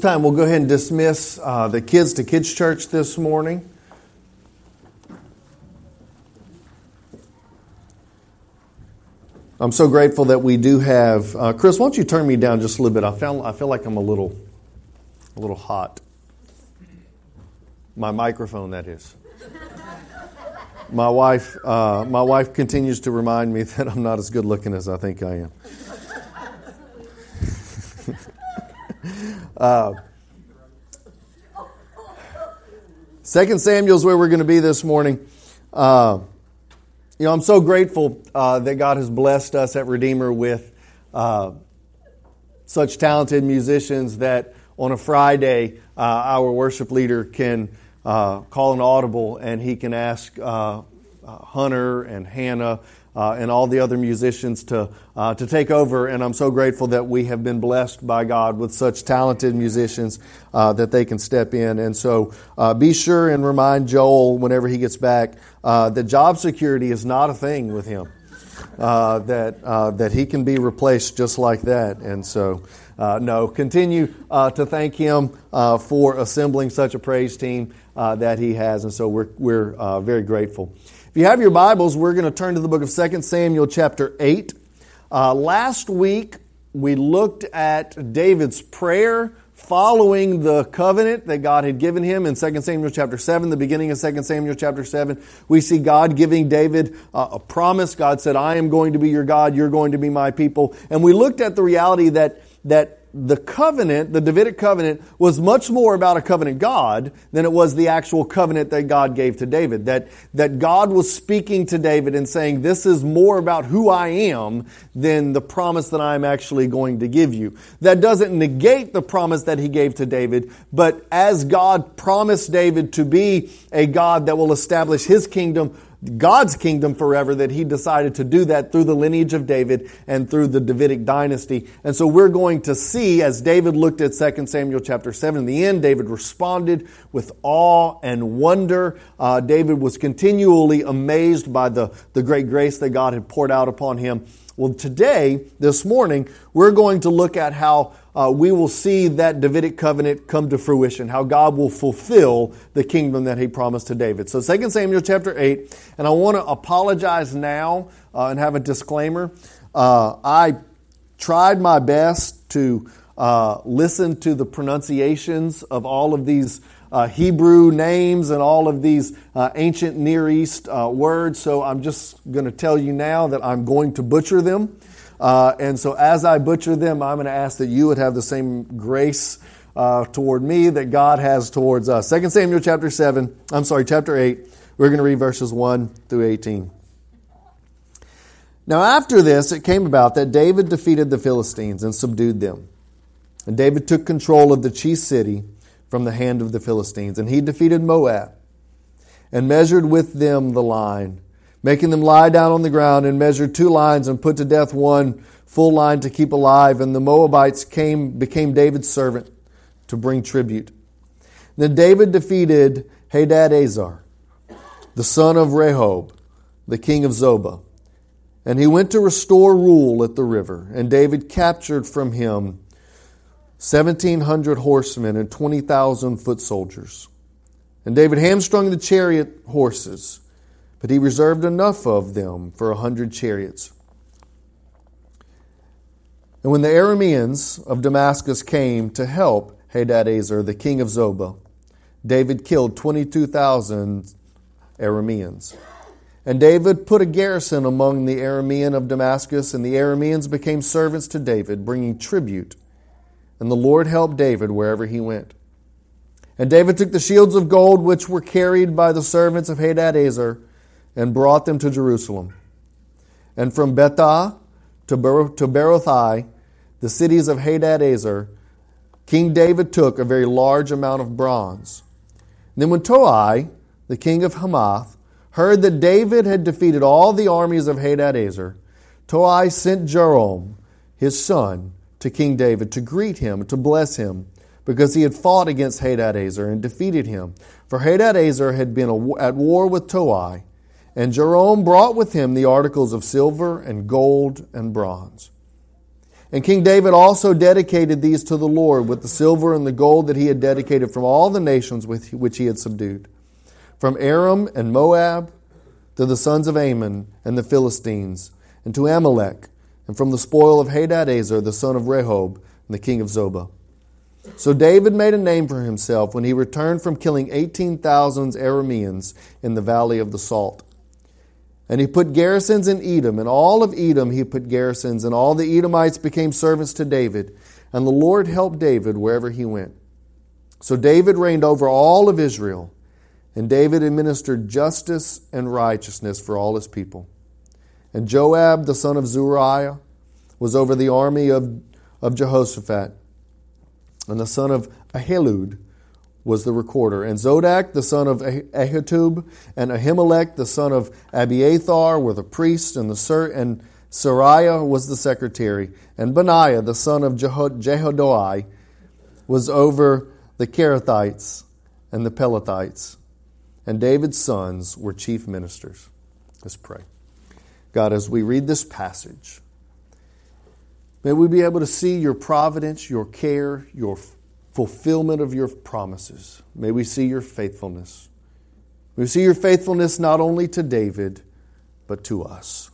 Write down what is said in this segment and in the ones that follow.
time, we'll go ahead and dismiss uh, the kids to Kids Church this morning. I'm so grateful that we do have. Uh, Chris, why don't you turn me down just a little bit? I feel, I feel like I'm a little, a little hot. My microphone, that is. My wife, uh, my wife continues to remind me that I'm not as good looking as I think I am. Uh, Second Samuel is where we're going to be this morning. Uh, you know, I'm so grateful uh, that God has blessed us at Redeemer with uh, such talented musicians that on a Friday, uh, our worship leader can uh, call an audible and he can ask uh, Hunter and Hannah uh, and all the other musicians to, uh, to take over. And I'm so grateful that we have been blessed by God with such talented musicians uh, that they can step in. And so uh, be sure and remind Joel whenever he gets back uh, that job security is not a thing with him. Uh, that that he can be replaced just like that, and so no, continue to thank him for assembling such a praise team that he has, and so we're we're very grateful. If you have your Bibles, we're going to turn to the book of 2 Samuel, chapter 8. Uh, last week, we looked at David's prayer following the covenant that God had given him in 2 Samuel chapter 7, the beginning of 2 Samuel chapter 7. We see God giving David uh, a promise. God said, I am going to be your God, you're going to be my people. And we looked at the reality that, that the covenant, the Davidic covenant, was much more about a covenant God than it was the actual covenant that God gave to David. That, that God was speaking to David and saying, this is more about who I am than the promise that I'm actually going to give you. That doesn't negate the promise that he gave to David, but as God promised David to be a God that will establish his kingdom God's kingdom forever, that he decided to do that through the lineage of David and through the Davidic dynasty. And so we're going to see, as David looked at 2 Samuel chapter 7, in the end, David responded with awe and wonder. Uh, David was continually amazed by the, the great grace that God had poured out upon him. Well, today, this morning, we're going to look at how uh, we will see that Davidic covenant come to fruition, how God will fulfill the kingdom that he promised to David. So 2 Samuel chapter 8, and I want to apologize now uh, and have a disclaimer. Uh, I tried my best to uh, listen to the pronunciations of all of these uh, Hebrew names and all of these uh, ancient Near East words, so I'm just going to tell you now that I'm going to butcher them. Uh, and so as I butcher them, I'm going to ask that you would have the same grace uh, toward me that God has towards us. 2 Samuel chapter 7, I'm sorry, chapter 8. We're going to read verses 1 through 18. Now, after this, it came about that David defeated the Philistines and subdued them. And David took control of the chief city from the hand of the Philistines. And he defeated Moab and measured with them the line making them lie down on the ground and measured two lines and put to death one full line to keep alive. And the Moabites came, became David's servant to bring tribute. Then David defeated Hadadezer, the son of Rehob, the king of Zobah. And he went to restore rule at the river. And David captured from him 1,700 horsemen and 20,000 foot soldiers. And David hamstrung the chariot horses but he reserved enough of them for a hundred chariots. And when the Arameans of Damascus came to help Hadadezer, the king of Zobah, David killed 22,000 Arameans. And David put a garrison among the Aramean of Damascus, and the Arameans became servants to David, bringing tribute. And the Lord helped David wherever he went. And David took the shields of gold which were carried by the servants of Hadadezer and brought them to Jerusalem. And from Betah to, Ber- to Berothai, the cities of Hadadezer, King David took a very large amount of bronze. And then when Toi, the king of Hamath, heard that David had defeated all the armies of Hadadezer, Toi sent Joram, his son, to King David to greet him, to bless him, because he had fought against Hadadezer and defeated him. For Hadadezer had been at war with Toi, and Joram brought with him the articles of silver and gold and bronze. And King David also dedicated these to the Lord with the silver and the gold that he had dedicated from all the nations with which he had subdued, from Aram and Moab to the sons of Ammon and the Philistines, and to Amalek, and from the spoil of Hadadezer, the son of Rehob, and the king of Zobah. So David made a name for himself when he returned from killing 18,000 Arameans in the valley of the Salt. And he put garrisons in Edom, and all of Edom he put garrisons, and all the Edomites became servants to David. And the Lord helped David wherever he went. So David reigned over all of Israel, and David administered justice and righteousness for all his people. And Joab, the son of Zeruiah, was over the army of, of Jehoshaphat, and the son of Ahilud was the recorder. And Zodak, the son of Ahitub, and Ahimelech, the son of Abiathar, were the priests, and the and Seraiah was the secretary. And Benaiah, the son of Jehoiada, was over the Kerethites and the Pelethites. And David's sons were chief ministers. Let's pray. God, as we read this passage, may we be able to see your providence, your care, your fulfillment of your promises. May we see your faithfulness. May we see your faithfulness not only to David, but to us.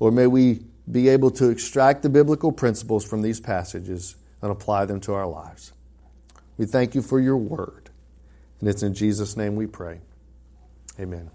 Lord, may we be able to extract the biblical principles from these passages and apply them to our lives. We thank you for your word. And it's in Jesus' name we pray. Amen.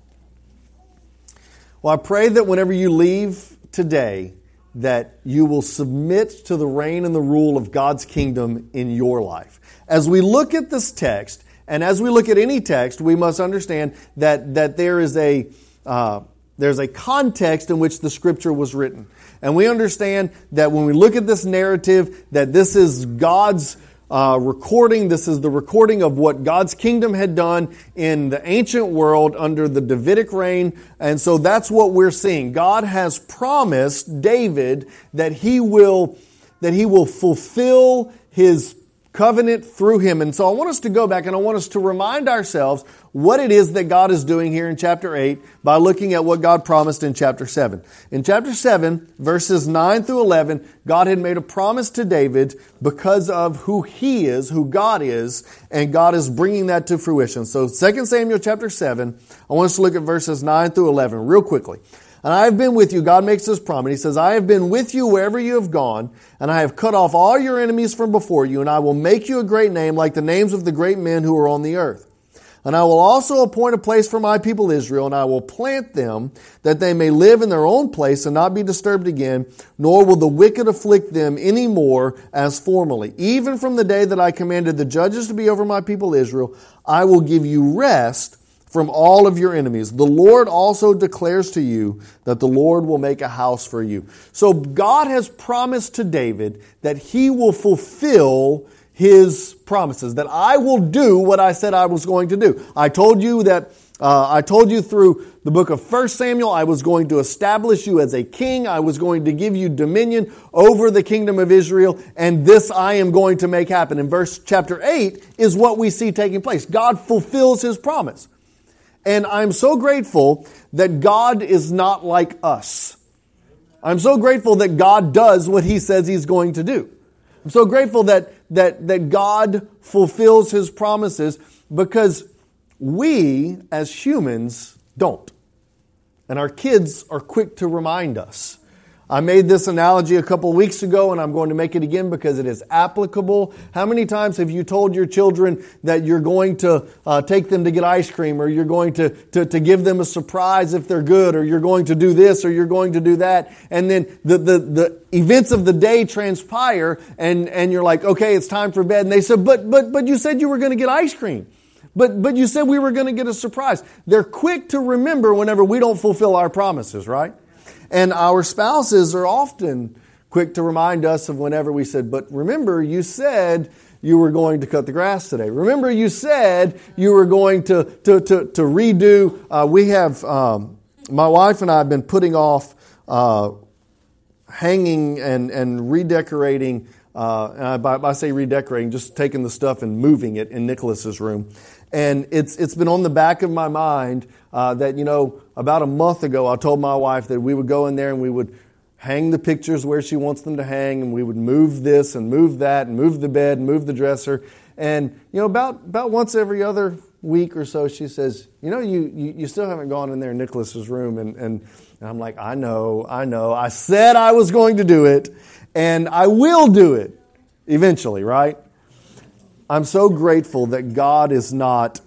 Well, I pray that whenever you leave today, that you will submit to the reign and the rule of God's kingdom in your life. As we look at this text, and as we look at any text, we must understand that, that there is a, uh, there's a context in which the scripture was written. And we understand that when we look at this narrative, that this is God's uh, recording. This is the recording of what God's kingdom had done in the ancient world under the Davidic reign. And so that's what we're seeing. God has promised David that he will, that he will fulfill his covenant through him. And so I want us to go back and I want us to remind ourselves what it is that God is doing here in chapter 8 by looking at what God promised in chapter 7. In chapter 7, verses 9 through 11, God had made a promise to David because of who he is, who God is, and God is bringing that to fruition. So 2 Samuel chapter 7, I want us to look at verses 9 through 11 real quickly. And I have been with you. God makes this promise. He says, I have been with you wherever you have gone, and I have cut off all your enemies from before you, and I will make you a great name like the names of the great men who are on the earth. And I will also appoint a place for my people Israel, and I will plant them that they may live in their own place and not be disturbed again, nor will the wicked afflict them any more as formerly. Even from the day that I commanded the judges to be over my people Israel, I will give you rest from all of your enemies. The Lord also declares to you that the Lord will make a house for you. So God has promised to David that he will fulfill his promises, that I will do what I said I was going to do. I told you that uh, I told you through the book of 1 Samuel, I was going to establish you as a king. I was going to give you dominion over the kingdom of Israel, and this I am going to make happen. In verse chapter 8 is what we see taking place. God fulfills his promise. And I'm so grateful that God is not like us. I'm so grateful that God does what he says he's going to do. I'm so grateful that, that, that God fulfills his promises because we as humans don't. And our kids are quick to remind us. I made this analogy a couple weeks ago and I'm going to make it again because it is applicable. How many times have you told your children that you're going to uh, take them to get ice cream or you're going to, to, to give them a surprise if they're good or you're going to do this or you're going to do that and then the, the, the events of the day transpire and, and you're like, okay, it's time for bed. And they said, but, but, but you said you were going to get ice cream. But, but you said we were going to get a surprise. They're quick to remember whenever we don't fulfill our promises, right? And our spouses are often quick to remind us of whenever we said, but remember, you said you were going to cut the grass today. Remember, you said you were going to, to, to, to redo. Uh, we have, um, my wife and I have been putting off uh, hanging and, and redecorating. Uh, and I, by, by say redecorating, just taking the stuff and moving it in Nicholas's room. And it's, it's been on the back of my mind uh, that, you know, about a month ago, I told my wife that we would go in there and we would hang the pictures where she wants them to hang, and we would move this and move that and move the bed and move the dresser. And, you know, about, about once every other week or so, she says, You know, you, you, you still haven't gone in there in Nicholas's room. And, and, and I'm like, I know, I know. I said I was going to do it, and I will do it eventually, right? I'm so grateful that God is not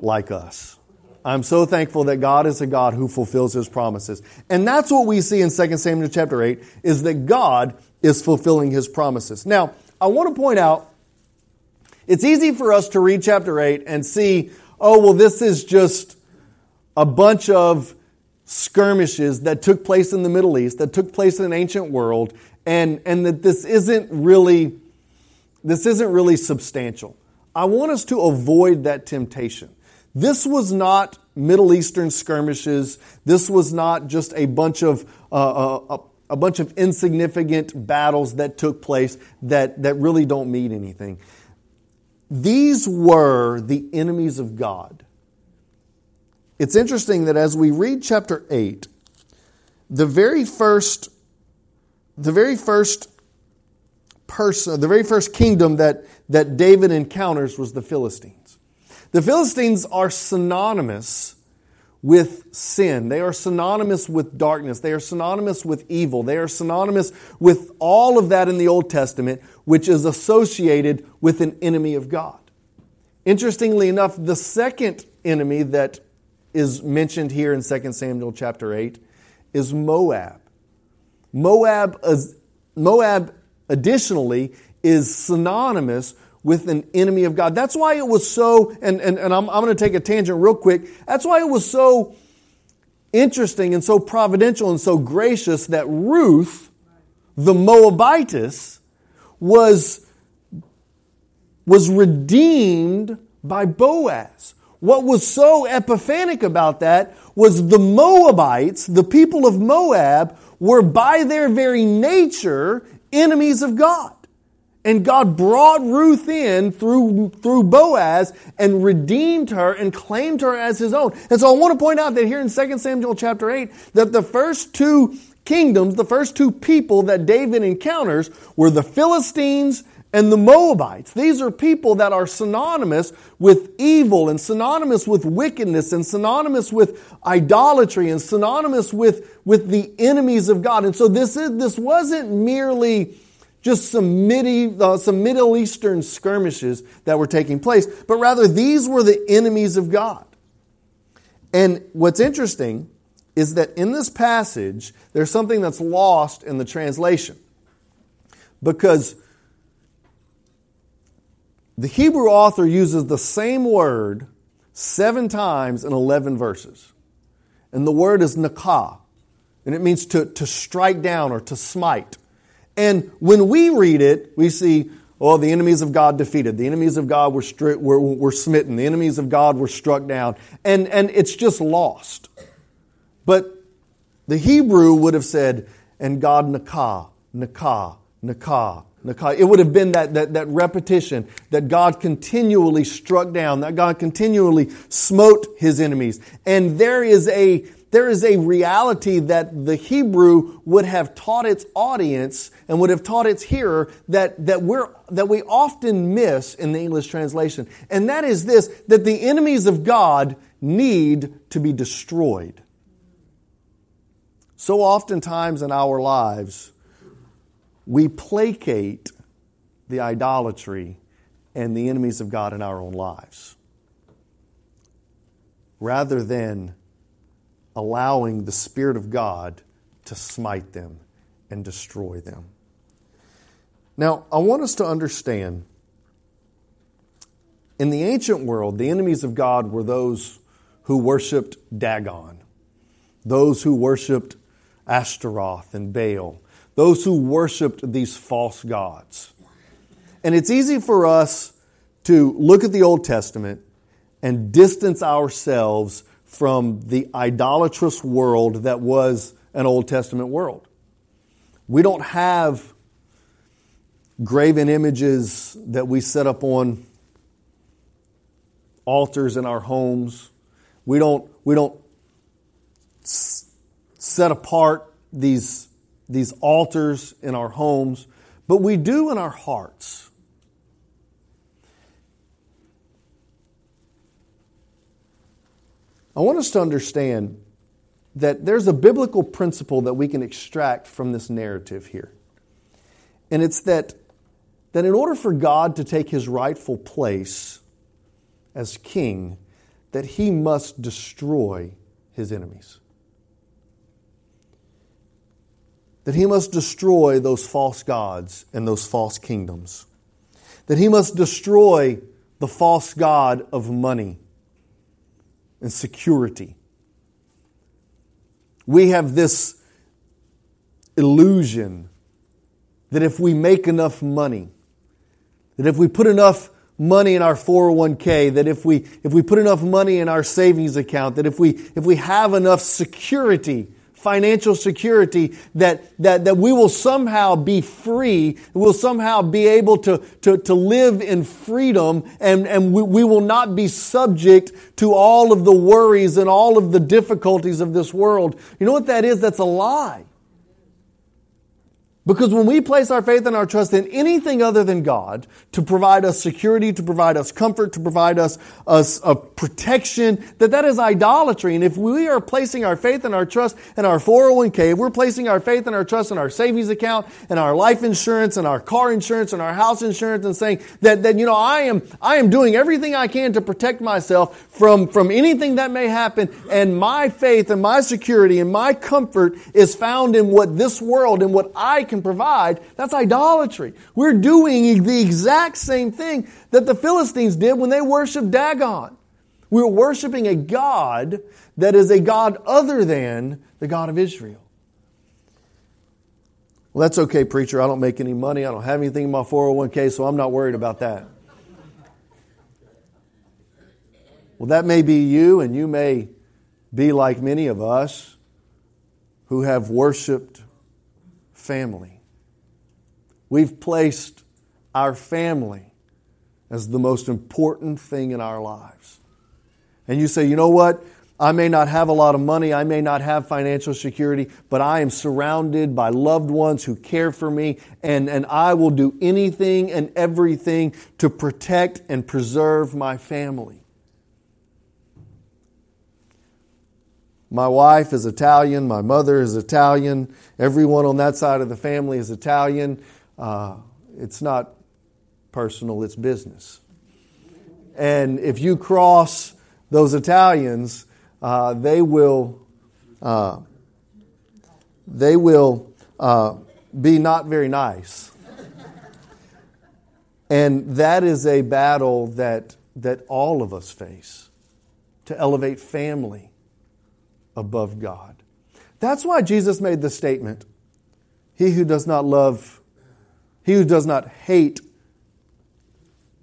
like us. I'm so thankful that God is a God who fulfills his promises. And that's what we see in 2 Samuel chapter 8 is that God is fulfilling his promises. Now, I want to point out it's easy for us to read chapter 8 and see, oh, well, this is just a bunch of skirmishes that took place in the Middle East, that took place in an ancient world, and, and that this isn't really this isn't really substantial. I want us to avoid that temptation. This was not Middle Eastern skirmishes. This was not just a bunch of uh, uh, a, a bunch of insignificant battles that took place that, that really don't mean anything. These were the enemies of God. It's interesting that as we read chapter 8, the very first the very first person, the very first kingdom that, that David encounters was the Philistines. The Philistines are synonymous with sin. They are synonymous with darkness. They are synonymous with evil. They are synonymous with all of that in the Old Testament, which is associated with an enemy of God. Interestingly enough, the second enemy that is mentioned here in 2 Samuel chapter 8 is Moab. Moab, is, Moab additionally is synonymous with an enemy of God. That's why it was so, and, and, and I'm, I'm going to take a tangent real quick. That's why it was so interesting and so providential and so gracious that Ruth, the Moabitess, was, was redeemed by Boaz. What was so epiphanic about that was the Moabites, the people of Moab, were by their very nature enemies of God. And God brought Ruth in through, through Boaz and redeemed her and claimed her as his own. And so I want to point out that here in 2 Samuel chapter 8, that the first two kingdoms, the first two people that David encounters were the Philistines and the Moabites. These are people that are synonymous with evil and synonymous with wickedness and synonymous with idolatry and synonymous with, with the enemies of God. And so this is, this wasn't merely just some, midi, uh, some Middle Eastern skirmishes that were taking place, but rather these were the enemies of God. And what's interesting is that in this passage, there's something that's lost in the translation. Because the Hebrew author uses the same word seven times in 11 verses. And the word is nakah, and it means to, to strike down or to smite. And when we read it, we see, oh, the enemies of God defeated. The enemies of God were, stri- were, were smitten. The enemies of God were struck down. And, and it's just lost. But the Hebrew would have said, and God nakah, nakah, nakah, it would have been that, that, that repetition that God continually struck down, that God continually smote his enemies. And there is a, there is a reality that the Hebrew would have taught its audience and would have taught its hearer that, that, we're, that we often miss in the English translation. And that is this, that the enemies of God need to be destroyed. So oftentimes in our lives, we placate the idolatry and the enemies of God in our own lives rather than allowing the Spirit of God to smite them and destroy them. Now, I want us to understand in the ancient world, the enemies of God were those who worshiped Dagon, those who worshiped Ashtaroth and Baal, those who worshiped these false gods. And it's easy for us to look at the Old Testament and distance ourselves from the idolatrous world that was an Old Testament world. We don't have graven images that we set up on altars in our homes. We don't, we don't set apart these these altars in our homes, but we do in our hearts. I want us to understand that there's a biblical principle that we can extract from this narrative here. And it's that, that in order for God to take his rightful place as king, that he must destroy his enemies. That he must destroy those false gods and those false kingdoms. That he must destroy the false god of money and security. We have this illusion that if we make enough money, that if we put enough money in our 401k, that if we, if we put enough money in our savings account, that if we, if we have enough security, financial security, that, that, that we will somehow be free, we'll somehow be able to, to, to live in freedom, and, and we, we will not be subject to all of the worries and all of the difficulties of this world. You know what that is? That's a lie. Because when we place our faith and our trust in anything other than God to provide us security, to provide us comfort, to provide us, us a protection, that that is idolatry. And if we are placing our faith and our trust in our 401k, if we're placing our faith and our trust in our savings account and our life insurance and our car insurance and our house insurance and saying that, that you know, I am, I am doing everything I can to protect myself from, from anything that may happen and my faith and my security and my comfort is found in what this world and what I can can provide, that's idolatry. We're doing the exact same thing that the Philistines did when they worshiped Dagon. We're worshiping a God that is a God other than the God of Israel. Well, that's okay, preacher. I don't make any money. I don't have anything in my 401k, so I'm not worried about that. Well, that may be you, and you may be like many of us who have worshiped family. We've placed our family as the most important thing in our lives. And you say, you know what? I may not have a lot of money, I may not have financial security, but I am surrounded by loved ones who care for me, and, and I will do anything and everything to protect and preserve my family. My wife is Italian. My mother is Italian. Everyone on that side of the family is Italian. Uh, it's not personal, it's business. And if you cross those Italians, uh, they will, uh, they will uh, be not very nice. and that is a battle that, that all of us face to elevate family above God. That's why Jesus made the statement He who does not love, he who does not hate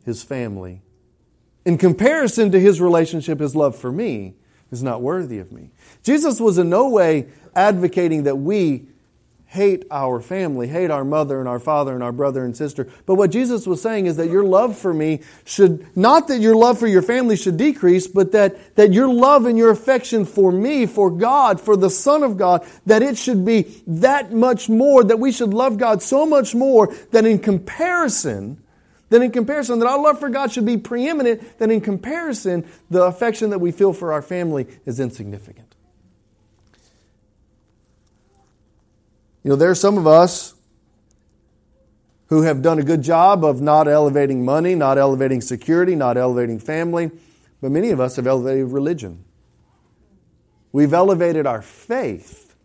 his family, in comparison to his relationship, his love for me, is not worthy of me. Jesus was in no way advocating that we hate our family, hate our mother and our father and our brother and sister. But what Jesus was saying is that your love for me should, not that your love for your family should decrease, but that, that your love and your affection for me, for God, for the Son of God, that it should be that much more, that we should love God so much more that in comparison, that in comparison, that our love for God should be preeminent, that in comparison, the affection that we feel for our family is insignificant. You know, there are some of us who have done a good job of not elevating money, not elevating security, not elevating family, but many of us have elevated religion. We've elevated our faith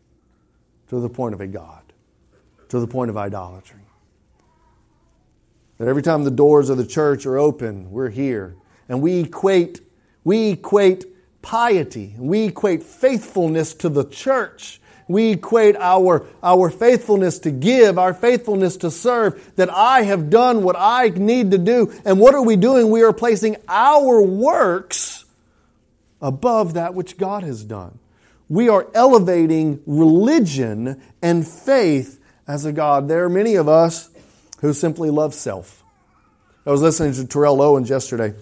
to the point of a God, to the point of idolatry. That every time the doors of the church are open, we're here. And we equate, we equate piety, we equate faithfulness to the church we equate our, our faithfulness to give, our faithfulness to serve, that I have done what I need to do. And what are we doing? We are placing our works above that which God has done. We are elevating religion and faith as a God. There are many of us who simply love self. I was listening to Terrell Owens yesterday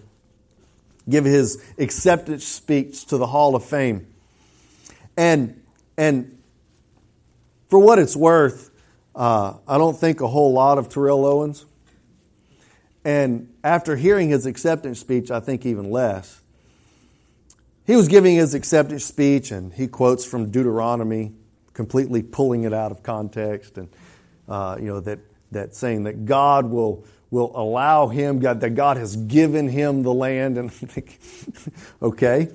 give his acceptance speech to the Hall of Fame. And, and for what it's worth, uh, I don't think a whole lot of Terrell Owens. And after hearing his acceptance speech, I think even less. He was giving his acceptance speech and he quotes from Deuteronomy, completely pulling it out of context and, uh, you know, that, that saying that God will, will allow him, God, that God has given him the land. And I think, okay.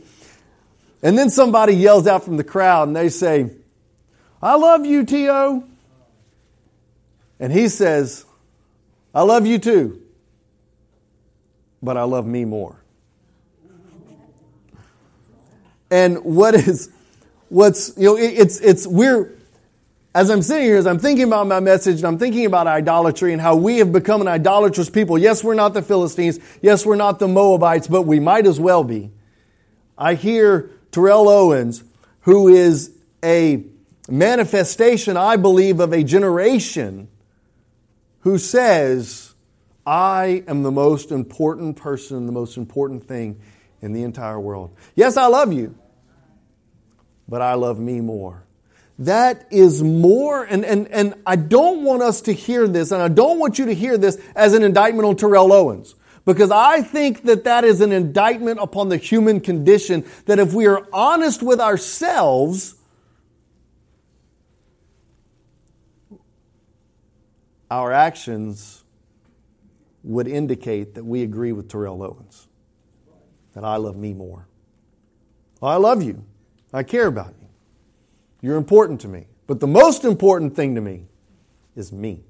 And then somebody yells out from the crowd and they say, I love you, T.O. And he says, I love you too, but I love me more. And what is, what's, you know, it's, it's, we're, as I'm sitting here, as I'm thinking about my message and I'm thinking about idolatry and how we have become an idolatrous people. Yes, we're not the Philistines. Yes, we're not the Moabites, but we might as well be. I hear Terrell Owens, who is a manifestation, I believe, of a generation who says, I am the most important person, the most important thing in the entire world. Yes, I love you but I love me more. That is more, and, and, and I don't want us to hear this, and I don't want you to hear this as an indictment on Terrell Owens. Because I think that that is an indictment upon the human condition that if we are honest with ourselves, our actions would indicate that we agree with Terrell Owens. That I love me more. I love you. I care about you. You're important to me. But the most important thing to me is me.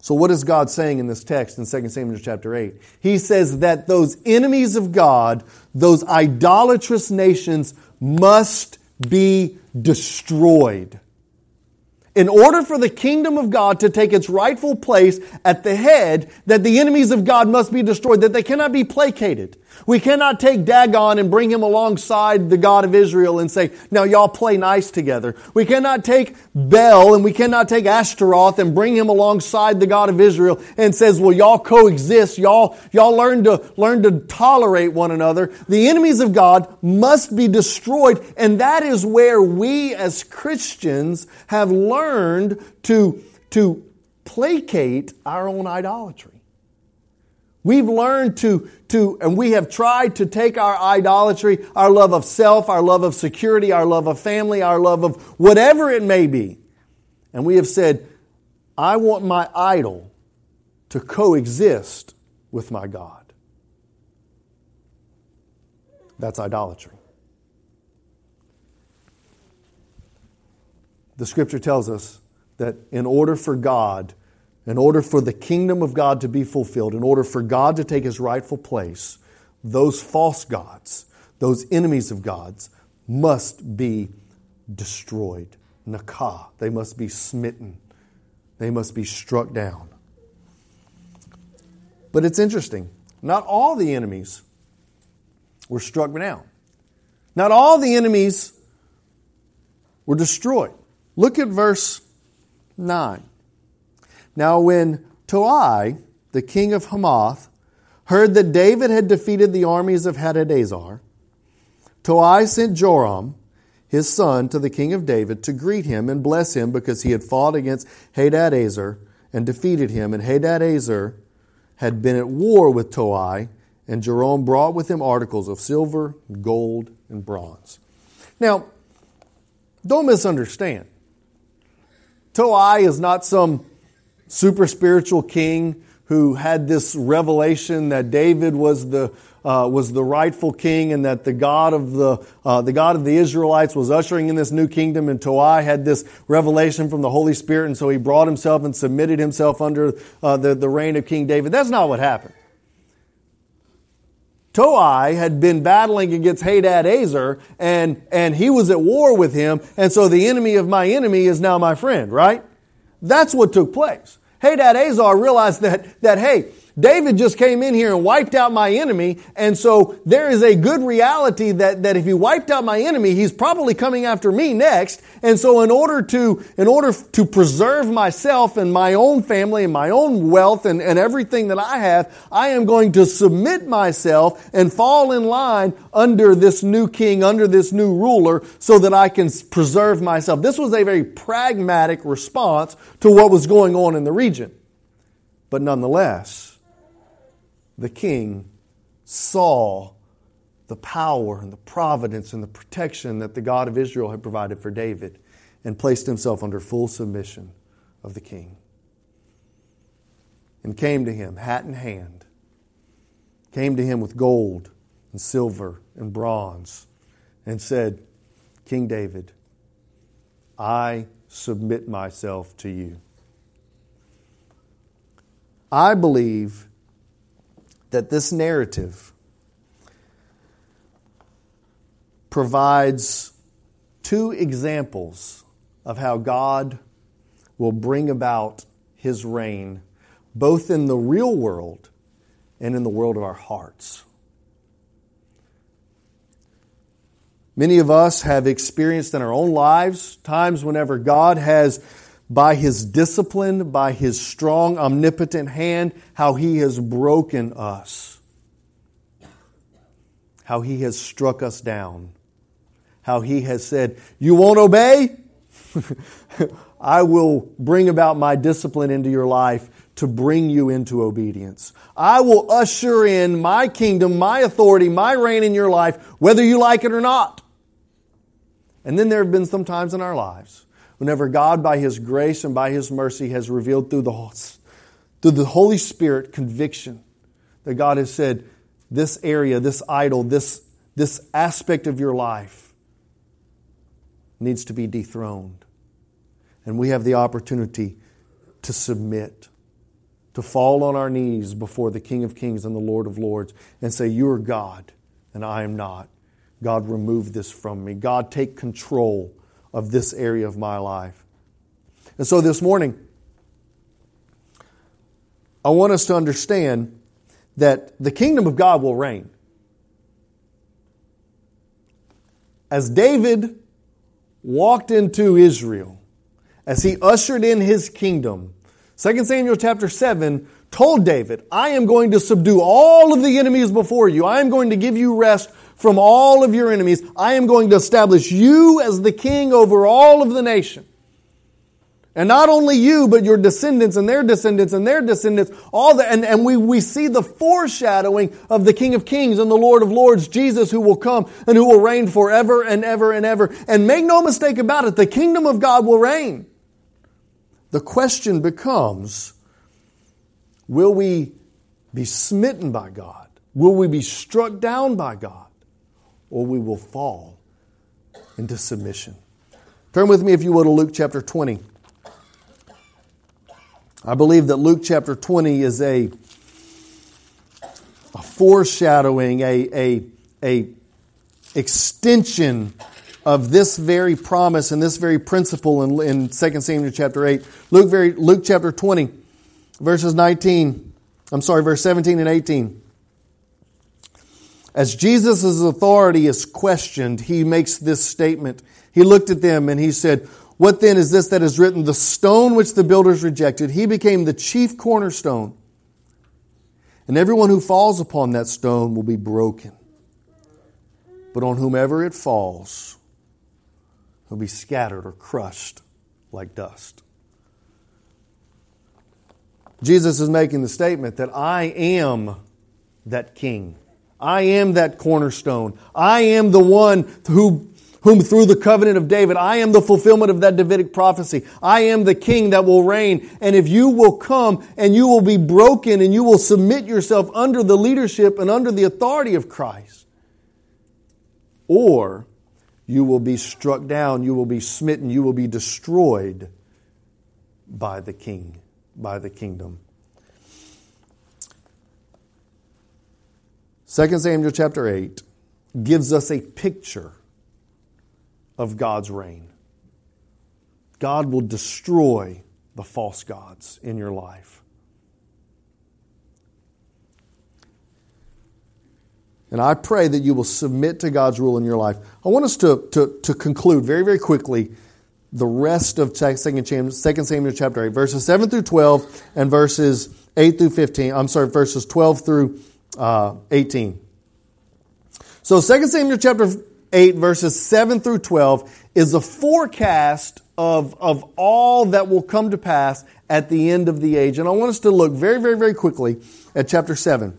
So, what is God saying in this text in 2 Samuel chapter 8? He says that those enemies of God, those idolatrous nations, must be destroyed. In order for the kingdom of God to take its rightful place at the head, that the enemies of God must be destroyed, that they cannot be placated. We cannot take Dagon and bring him alongside the God of Israel and say, now y'all play nice together. We cannot take Bel and we cannot take Ashtaroth and bring him alongside the God of Israel and says, well, y'all coexist. Y'all, y'all learn to, learn to tolerate one another. The enemies of God must be destroyed. And that is where we as Christians have learned to, to placate our own idolatry. We've learned to, to, and we have tried to take our idolatry, our love of self, our love of security, our love of family, our love of whatever it may be, and we have said, I want my idol to coexist with my God. That's idolatry. The scripture tells us that in order for God in order for the kingdom of God to be fulfilled, in order for God to take his rightful place, those false gods, those enemies of God's, must be destroyed. Nakah. They must be smitten. They must be struck down. But it's interesting. Not all the enemies were struck down. Not all the enemies were destroyed. Look at verse 9. Now, when Toi, the king of Hamath, heard that David had defeated the armies of Hadadezer, Toi sent Joram, his son, to the king of David to greet him and bless him because he had fought against Hadadezer and defeated him. And Hadadezer had been at war with Toi, and Joram brought with him articles of silver, gold, and bronze. Now, don't misunderstand. Toi is not some super spiritual king who had this revelation that David was the uh, was the rightful king and that the God of the uh, the God of the Israelites was ushering in this new kingdom and Toi had this revelation from the Holy Spirit and so he brought himself and submitted himself under uh, the, the reign of King David. That's not what happened. Toi had been battling against Hadad and, and he was at war with him and so the enemy of my enemy is now my friend, right? That's what took place. Hadad realized that, that, hey, David just came in here and wiped out my enemy. And so there is a good reality that, that if he wiped out my enemy, he's probably coming after me next. And so in order to, in order to preserve myself and my own family and my own wealth and, and everything that I have, I am going to submit myself and fall in line under this new king, under this new ruler, so that I can preserve myself. This was a very pragmatic response to what was going on in the region. But nonetheless, the king saw the power and the providence and the protection that the God of Israel had provided for David and placed himself under full submission of the king. And came to him, hat in hand, came to him with gold and silver and bronze, and said, King David, I submit myself to you. I believe that this narrative provides two examples of how God will bring about his reign, both in the real world and in the world of our hearts. Many of us have experienced in our own lives times whenever God has, by His discipline, by His strong, omnipotent hand, how He has broken us, how He has struck us down, how He has said, You won't obey? I will bring about my discipline into your life to bring you into obedience. I will usher in my kingdom, my authority, my reign in your life, whether you like it or not. And then there have been some times in our lives whenever God, by His grace and by His mercy, has revealed through the, through the Holy Spirit conviction that God has said, this area, this idol, this, this aspect of your life needs to be dethroned. And we have the opportunity to submit, to fall on our knees before the King of Kings and the Lord of Lords and say, You are God, and I am not. God, remove this from me. God, take control of this area of my life. And so this morning, I want us to understand that the kingdom of God will reign. As David walked into Israel, as he ushered in his kingdom, 2 Samuel chapter 7 told David, I am going to subdue all of the enemies before you. I am going to give you rest from all of your enemies. I am going to establish you as the king over all of the nation. And not only you, but your descendants and their descendants and their descendants, all the, and, and we, we see the foreshadowing of the King of Kings and the Lord of Lords, Jesus, who will come and who will reign forever and ever and ever. And make no mistake about it, the kingdom of God will reign. The question becomes, will we be smitten by God? Will we be struck down by God? Or we will fall into submission. Turn with me, if you will, to Luke chapter 20. I believe that Luke chapter 20 is a, a foreshadowing, a, a, a extension of this very promise and this very principle in, in 2 Samuel chapter 8. Luke, very, Luke chapter 20, verses 19, I'm sorry, verse 17 and 18. As Jesus' authority is questioned, he makes this statement. He looked at them and he said, What then is this that is written? The stone which the builders rejected, he became the chief cornerstone. And everyone who falls upon that stone will be broken. But on whomever it falls, he'll be scattered or crushed like dust. Jesus is making the statement that I am that king. I am that cornerstone. I am the one who, whom through the covenant of David, I am the fulfillment of that Davidic prophecy. I am the king that will reign. And if you will come and you will be broken and you will submit yourself under the leadership and under the authority of Christ, or you will be struck down, you will be smitten, you will be destroyed by the king, by the kingdom. 2 Samuel chapter 8 gives us a picture of God's reign. God will destroy the false gods in your life. And I pray that you will submit to God's rule in your life. I want us to, to, to conclude very, very quickly the rest of 2 Samuel chapter 8, verses 7 through 12 and verses 8 through 15. I'm sorry, verses 12 through uh, 18. So 2 Samuel chapter 8, verses 7 through 12 is a forecast of, of all that will come to pass at the end of the age. And I want us to look very, very, very quickly at chapter 7.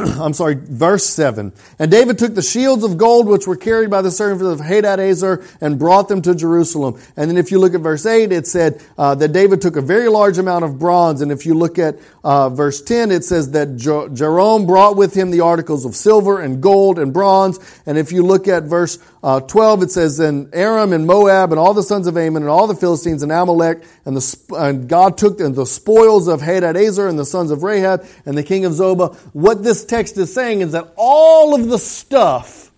I'm sorry, verse 7. And David took the shields of gold which were carried by the servants of Hadadezer and brought them to Jerusalem. And then if you look at verse 8, it said uh, that David took a very large amount of bronze. And if you look at uh, verse 10, it says that Joram brought with him the articles of silver and gold and bronze. And if you look at verse uh, 12, it says, then Aram and Moab and all the sons of Ammon and all the Philistines and Amalek and, the, and God took the, spoils of Hadadezer and the sons of Rahab and the king of Zobah. What this text is saying is that all of the stuff,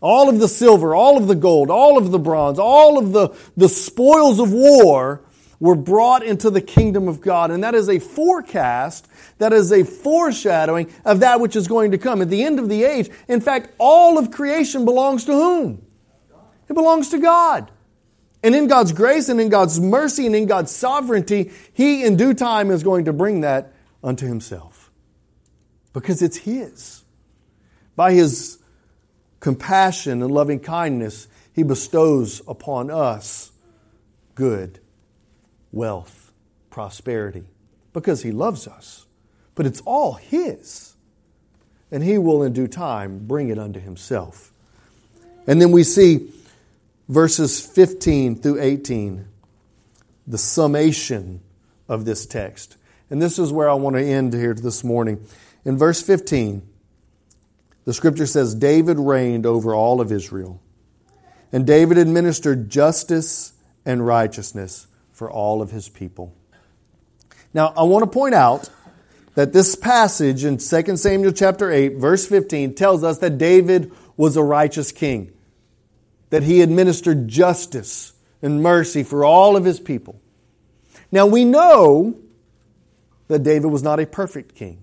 all of the silver, all of the gold, all of the bronze, all of the, the spoils of war were brought into the kingdom of God. And that is a forecast, that is a foreshadowing of that which is going to come at the end of the age. In fact, all of creation belongs to whom? It belongs to God. And in God's grace and in God's mercy and in God's sovereignty, He in due time is going to bring that unto Himself because it's His. By His compassion and loving kindness, He bestows upon us good, wealth, prosperity, because He loves us. But it's all His. And He will in due time bring it unto Himself. And then we see verses 15 through 18, the summation of this text. And this is where I want to end here this morning. In verse 15, the scripture says, David reigned over all of Israel, and David administered justice and righteousness for all of his people. Now, I want to point out that this passage in 2 Samuel chapter 8, verse 15, tells us that David was a righteous king, that he administered justice and mercy for all of his people. Now, we know that David was not a perfect king.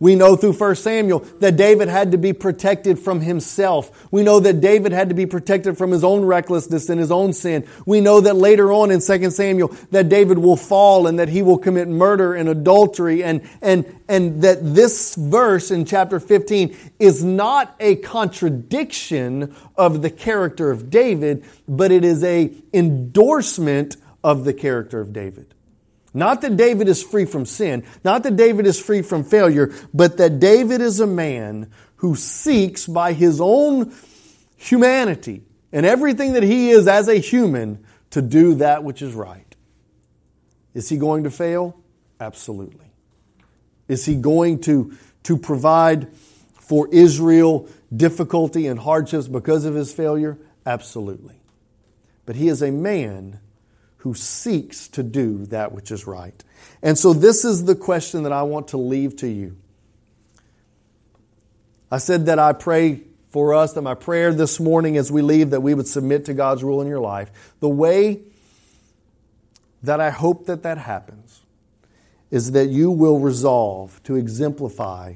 We know through 1 Samuel that David had to be protected from himself. We know that David had to be protected from his own recklessness and his own sin. We know that later on in 2 Samuel that David will fall and that he will commit murder and adultery and, and, and that this verse in chapter 15 is not a contradiction of the character of David, but it is a endorsement of the character of David. Not that David is free from sin, not that David is free from failure, but that David is a man who seeks by his own humanity and everything that he is as a human to do that which is right. Is he going to fail? Absolutely. Is he going to, to provide for Israel difficulty and hardships because of his failure? Absolutely. But he is a man who seeks to do that which is right. And so, this is the question that I want to leave to you. I said that I pray for us, that my prayer this morning as we leave, that we would submit to God's rule in your life. The way that I hope that that happens is that you will resolve to exemplify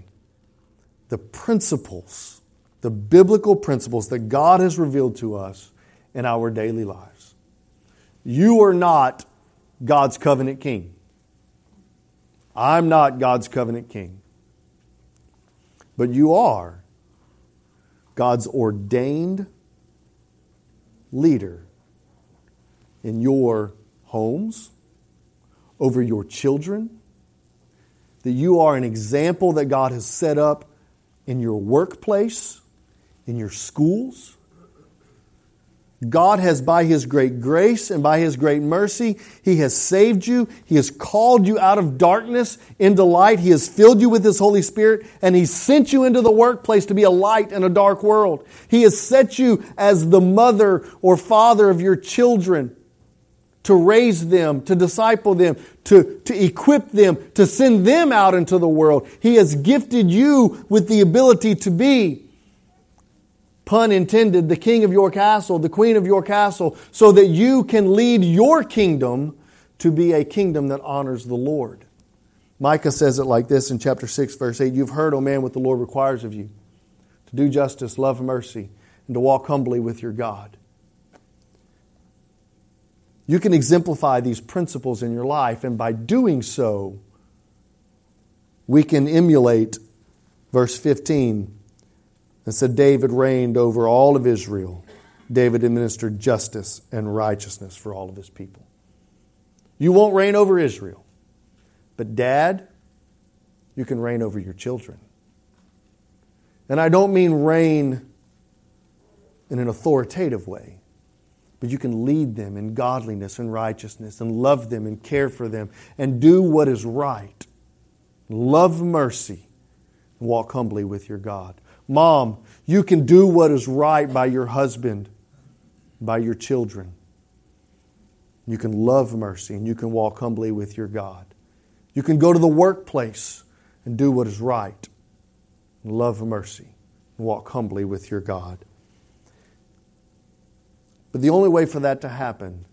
the principles, the biblical principles that God has revealed to us in our daily lives. You are not God's covenant king. I'm not God's covenant king. But you are God's ordained leader in your homes, over your children, that you are an example that God has set up in your workplace, in your schools, God has, by His great grace and by His great mercy, He has saved you. He has called you out of darkness into light. He has filled you with His Holy Spirit and He sent you into the workplace to be a light in a dark world. He has set you as the mother or father of your children to raise them, to disciple them, to, to equip them, to send them out into the world. He has gifted you with the ability to be pun intended, the king of your castle, the queen of your castle, so that you can lead your kingdom to be a kingdom that honors the Lord. Micah says it like this in chapter 6, verse 8 You've heard, O man, what the Lord requires of you to do justice, love mercy, and to walk humbly with your God. You can exemplify these principles in your life, and by doing so, we can emulate verse 15 that said David reigned over all of Israel. David administered justice and righteousness for all of his people. You won't reign over Israel. But, Dad, you can reign over your children. And I don't mean reign in an authoritative way, but you can lead them in godliness and righteousness and love them and care for them and do what is right. Love mercy and walk humbly with your God. Mom, you can do what is right by your husband, by your children. You can love mercy and you can walk humbly with your God. You can go to the workplace and do what is right, love mercy, and walk humbly with your God. But the only way for that to happen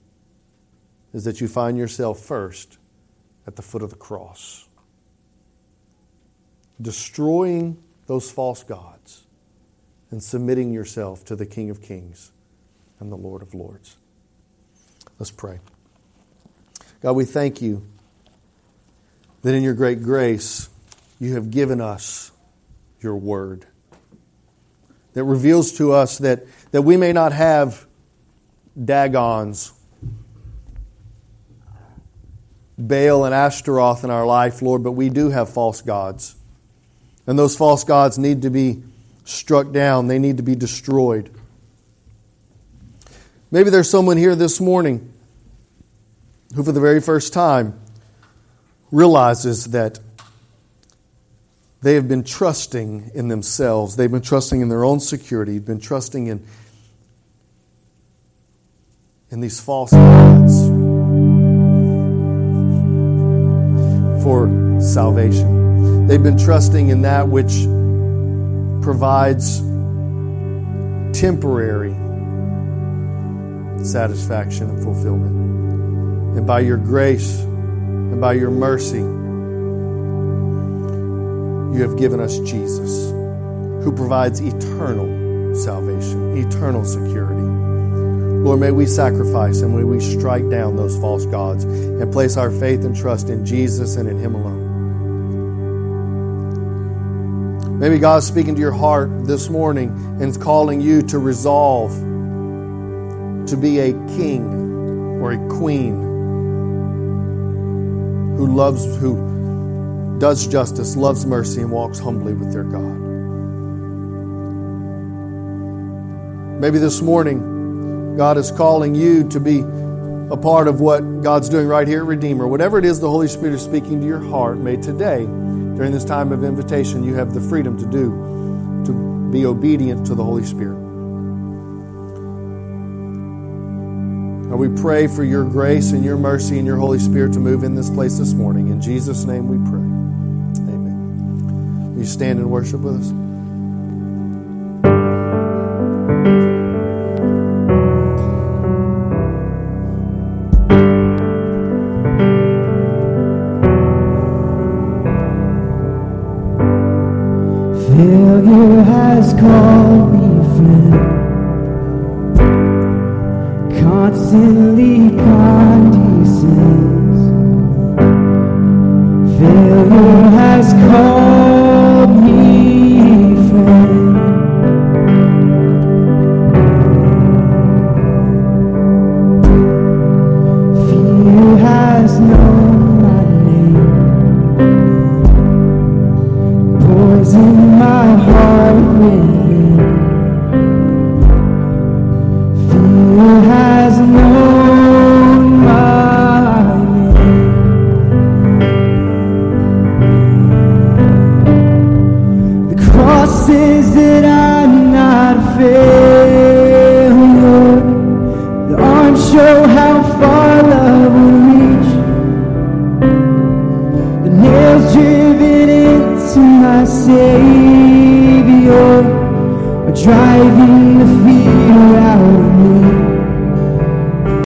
is that you find yourself first at the foot of the cross, destroying those false gods and submitting yourself to the King of Kings and the Lord of Lords. Let's pray. God, we thank you that in your great grace, you have given us your word that reveals to us that, that we may not have Dagons, Baal and Ashtaroth in our life, Lord, but we do have false gods. And those false gods need to be struck down, they need to be destroyed. Maybe there's someone here this morning who, for the very first time, realizes that they have been trusting in themselves. They've been trusting in their own security, They've been trusting in, in these false gods for salvation. They've been trusting in that which provides temporary satisfaction and fulfillment. And by your grace and by your mercy, you have given us Jesus, who provides eternal salvation, eternal security. Lord, may we sacrifice and may we strike down those false gods and place our faith and trust in Jesus and in Him alone. Maybe God is speaking to your heart this morning and calling you to resolve to be a king or a queen who loves, who does justice, loves mercy, and walks humbly with their God. Maybe this morning, God is calling you to be a part of what God's doing right here at Redeemer. Whatever it is the Holy Spirit is speaking to your heart, may today, during this time of invitation, you have the freedom to do, to be obedient to the Holy Spirit. And we pray for your grace and your mercy and your Holy Spirit to move in this place this morning. In Jesus' name we pray. Amen. Will you stand and worship with us? Failure has called me friend. Constantly